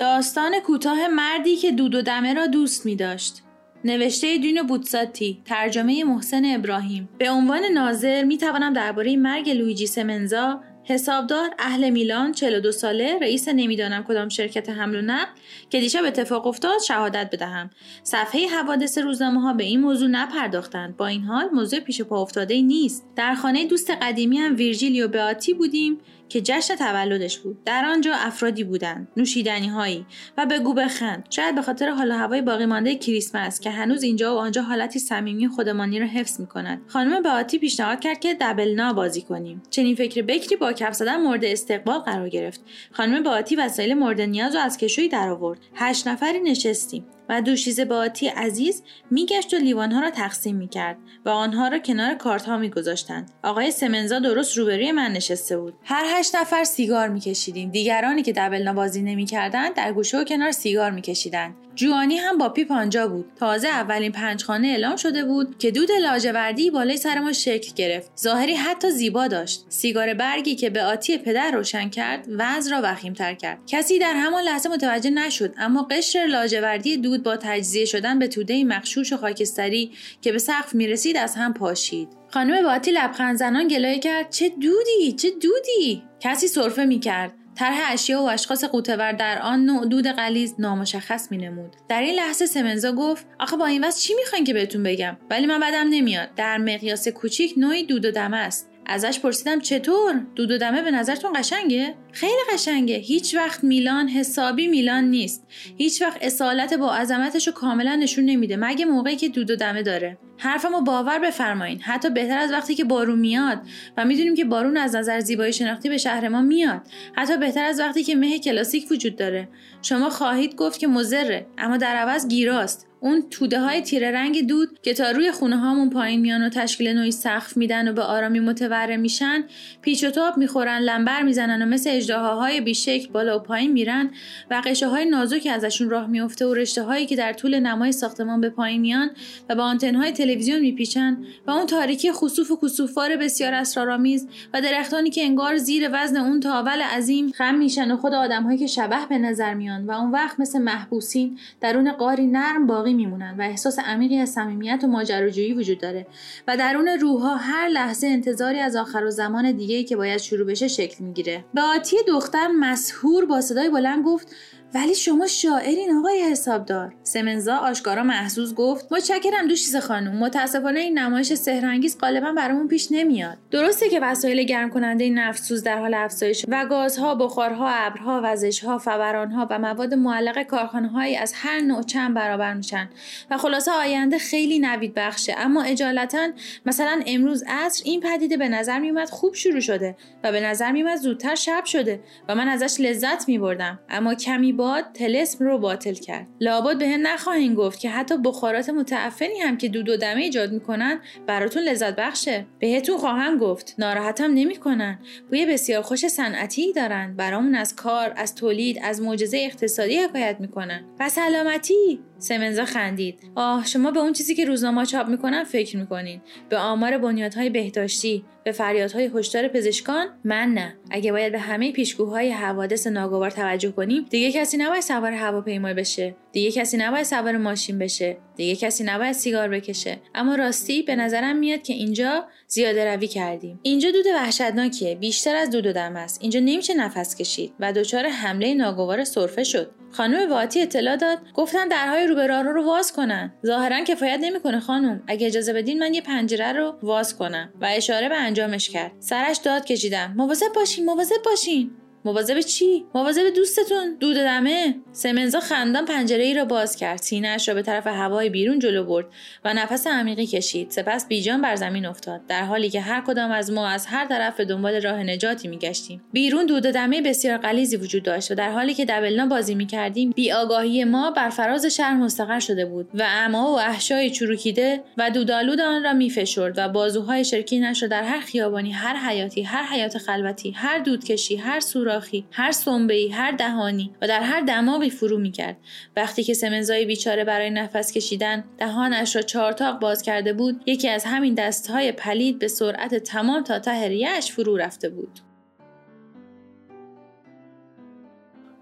داستان کوتاه مردی که دود و دمه را دوست می داشت. نوشته دین بوتساتی ترجمه محسن ابراهیم. به عنوان ناظر می توانم درباره مرگ لویجی سمنزا حسابدار اهل میلان 42 ساله رئیس نمی‌دانم کدام شرکت حمل و نقل که دیشب اتفاق افتاد شهادت بدهم. صفحه حوادث روزنامه ها به این موضوع نپرداختند. با این حال موضوع پیش پا افتاده نیست. در خانه دوست قدیمی هم ویرجیلیو بیاتی بودیم. که جشن تولدش بود. در آنجا افرادی بودند نوشیدنی هایی و بگو بخند شاید به خاطر حال هوای باقی مانده کریسمس که هنوز اینجا و آنجا حالتی صمیمی خودمانی را حفظ می‌کند. خانم باتی پیشنهاد کرد که دبلنا بازی کنیم. چنین فکر بکری با کف زدن مورد استقبال قرار گرفت. خانم باتی وسایل مورد نیاز و از کشوی در آورد هشت نفری نشستیم. و دوشیزه باتی عزیز میگشت و لیوانها را تقسیم می‌کرد و آنها را کنار کارت ها میگذاشتند. آقای سمنزا درست روبروی من نشسته بود. هر هشت نفر سیگار میکشیدیم. دیگرانی که دبل بازی نمی‌کردند در گوشه و کنار سیگار میکشیدند. جوانی هم با پیپ آنجا بود. تازه اولین پنجخانه اعلام شده بود که دود لاجوردی بالای سر ما شکل گرفت. ظاهری حتی زیبا داشت. سیگار برگی که به آتی پدر روشن کرد وضع را وخیمتر کرد. کسی در همان لحظه متوجه نشد اما قشر لاجوردی دود با تجزیه شدن به توده مخشوش و خاکستری که به سقف می‌رسید از هم پاشید. خانم باتی لبخند زنان گلایه کرد. چه دودی چه دودی! کسی سرفه می‌کرد. طرح اشیا و اشخاص قوتور در آن نوع دود غلیظ نامشخص مینمود. در این لحظه سمنزا گفت آخه با این وضع چی می‌خواین که بهتون بگم؟ ولی من بدم نمیاد. در مقیاس کوچیک نوعی دود و دمه است. ازش پرسیدم چطور؟ دود و دمه به نظرتون قشنگه؟ خیلی قشنگه. هیچ وقت میلان حسابی میلان نیست. هیچ وقت اصالت با عظمتش رو کاملا نشون نمیده. مگه موقعی که دود و دمه داره. حرفمو باور بفرمایین. حتی بهتر از وقتی که بارون میاد و می‌دونیم که بارون از نظر زیبایی شناختی به شهر ما میاد. حتی بهتر از وقتی که مه کلاسیک وجود داره. شما خواهید گفت که مزره اما در عوض گیراست. اون توده های تیره رنگ دود که تا روی خونه هامون پایین میان و تشکیل نوعی سقف میدن و به آرامی متوره میشن پیچ و تاب می‌خورن لنبر می‌زنن و مثل اجداهاهای بیشکل بالا و پایین میرن و قشه های نازک ازشون راه میفته و رشته هایی که در طول نمای ساختمان به پایین میان و با آنتن های تلویزیون میپیچن و اون تاریکی خصوف و کسوفوار بسیار اسرارآمیز و درختانی که انگار زیر وزن اون تاول عظیم خم میشن و خود آدمهایی که شبه به نظر میان و اون وقت مثل محبوسین درون قاری نرم باقی باقی میمونن و احساس عمیقی از صمیمیت و ماجراجویی وجود داره و درون روحها هر لحظه انتظاری از آخر و زمان دیگه که باید شروع بشه شکل می‌گیره. به آتی دختر مسهور با صدای بلند گفت ولی شما شاعرین آقای حسابدار. سمنزا آشکارا محسوس گفت متشکرم دوشیز خانم. متاسفانه این نمایش سحرانگیز غالبا برامون پیش نمیاد. درسته که وسایل گرم کننده نفتسوز در حال افزایش و گازها بخارها ابرها وزشها فورانها و مواد معلق کارخانههایی از هر نوع چند برابر میشن و خلاصه آینده خیلی نوید بخشه. اما اجالتا مثلا امروز عصر این پدیده به نظر میومد خوب شروع شده و به نظر میومد زودتر شب شده و من ازش لذت میبردم. اما کمی باد تلسم رو باطل کرد. لابد به هم نخواهیم گفت که حتی بخارات متعفنی هم که دود و دمه ایجاد می‌کنن براتون لذت بخشه. بهتون خواهم گفت. ناراحتم نمی‌کنن. بوی بسیار خوش صنعتی دارن. برامون از کار از تولید از معجزه اقتصادی حکایت می‌کنن. و سلامتی. سمنزا خندید. آه شما به اون چیزی که روزنامه چاپ می‌کنن فکر می‌کنین. به آمار بنیادهای بهداشتی به فریادهای هشدار پزشکان؟ من نه. اگه باید به همه پیشگوهای حوادث ناگوار توجه کنیم دیگه کسی نباید سوار هواپیما بشه. دیگه کسی نباید سوار ماشین بشه. دیگه کسی نباید سیگار بکشه. اما راستی به نظرم میاد که اینجا زیاده روی کردیم. اینجا دود وحشتناکیه. بیشتر از دود و دم است. اینجا نمیشه نفس کشید و دچار حمله ناگوار سرفه شد. خانم واتی اطلاع داد. گفتن درهای رو رو رو واز کنن. ظاهرا کفایت نمی‌کنه خانم. اگه اجازه بدین من یه پنجره رو واز کنم. و اشاره به انجامش کرد. سرش داد کشیدم. مواظب باشین مواظب باشین. مواظب چی؟ مواظب دوستتون. دود دمه. سمنزا خندان پنجره ای را باز کرد. سینهاش را به طرف هوای بیرون جلو برد و نفس عمیقی کشید. سپس بیجان بر زمین افتاد. در حالی که هر کدام از ما از هر طرف به دنبال راه نجاتی میگشتیم. بیرون دود دمه بسیار غلیظی وجود داشت و در حالی که دبلنا بازی می‌کردیم بیآگاهی ما بر فراز شهر مستقر شده بود و اما و احشای چروکیده و دودالود آن را میفشرد و بازوهای شرکینش را در هر خیابانی هر حیاتی هر حیات خلوتی هر دودکشی هر سور سوراخی هر سنبه‌ای هر دهانی و در هر دماغی فرو می‌کرد وقتی که سمنزای بیچاره برای نفس کشیدن دهانش را چارتاق باز کرده بود یکی از همین دستهای پلید به سرعت تمام تا ته فرو رفته بود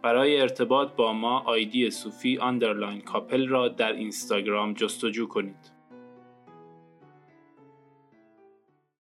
برای ارتباط با ما آیدی صوفی underline کاپل را در اینستاگرام جستجو کنید.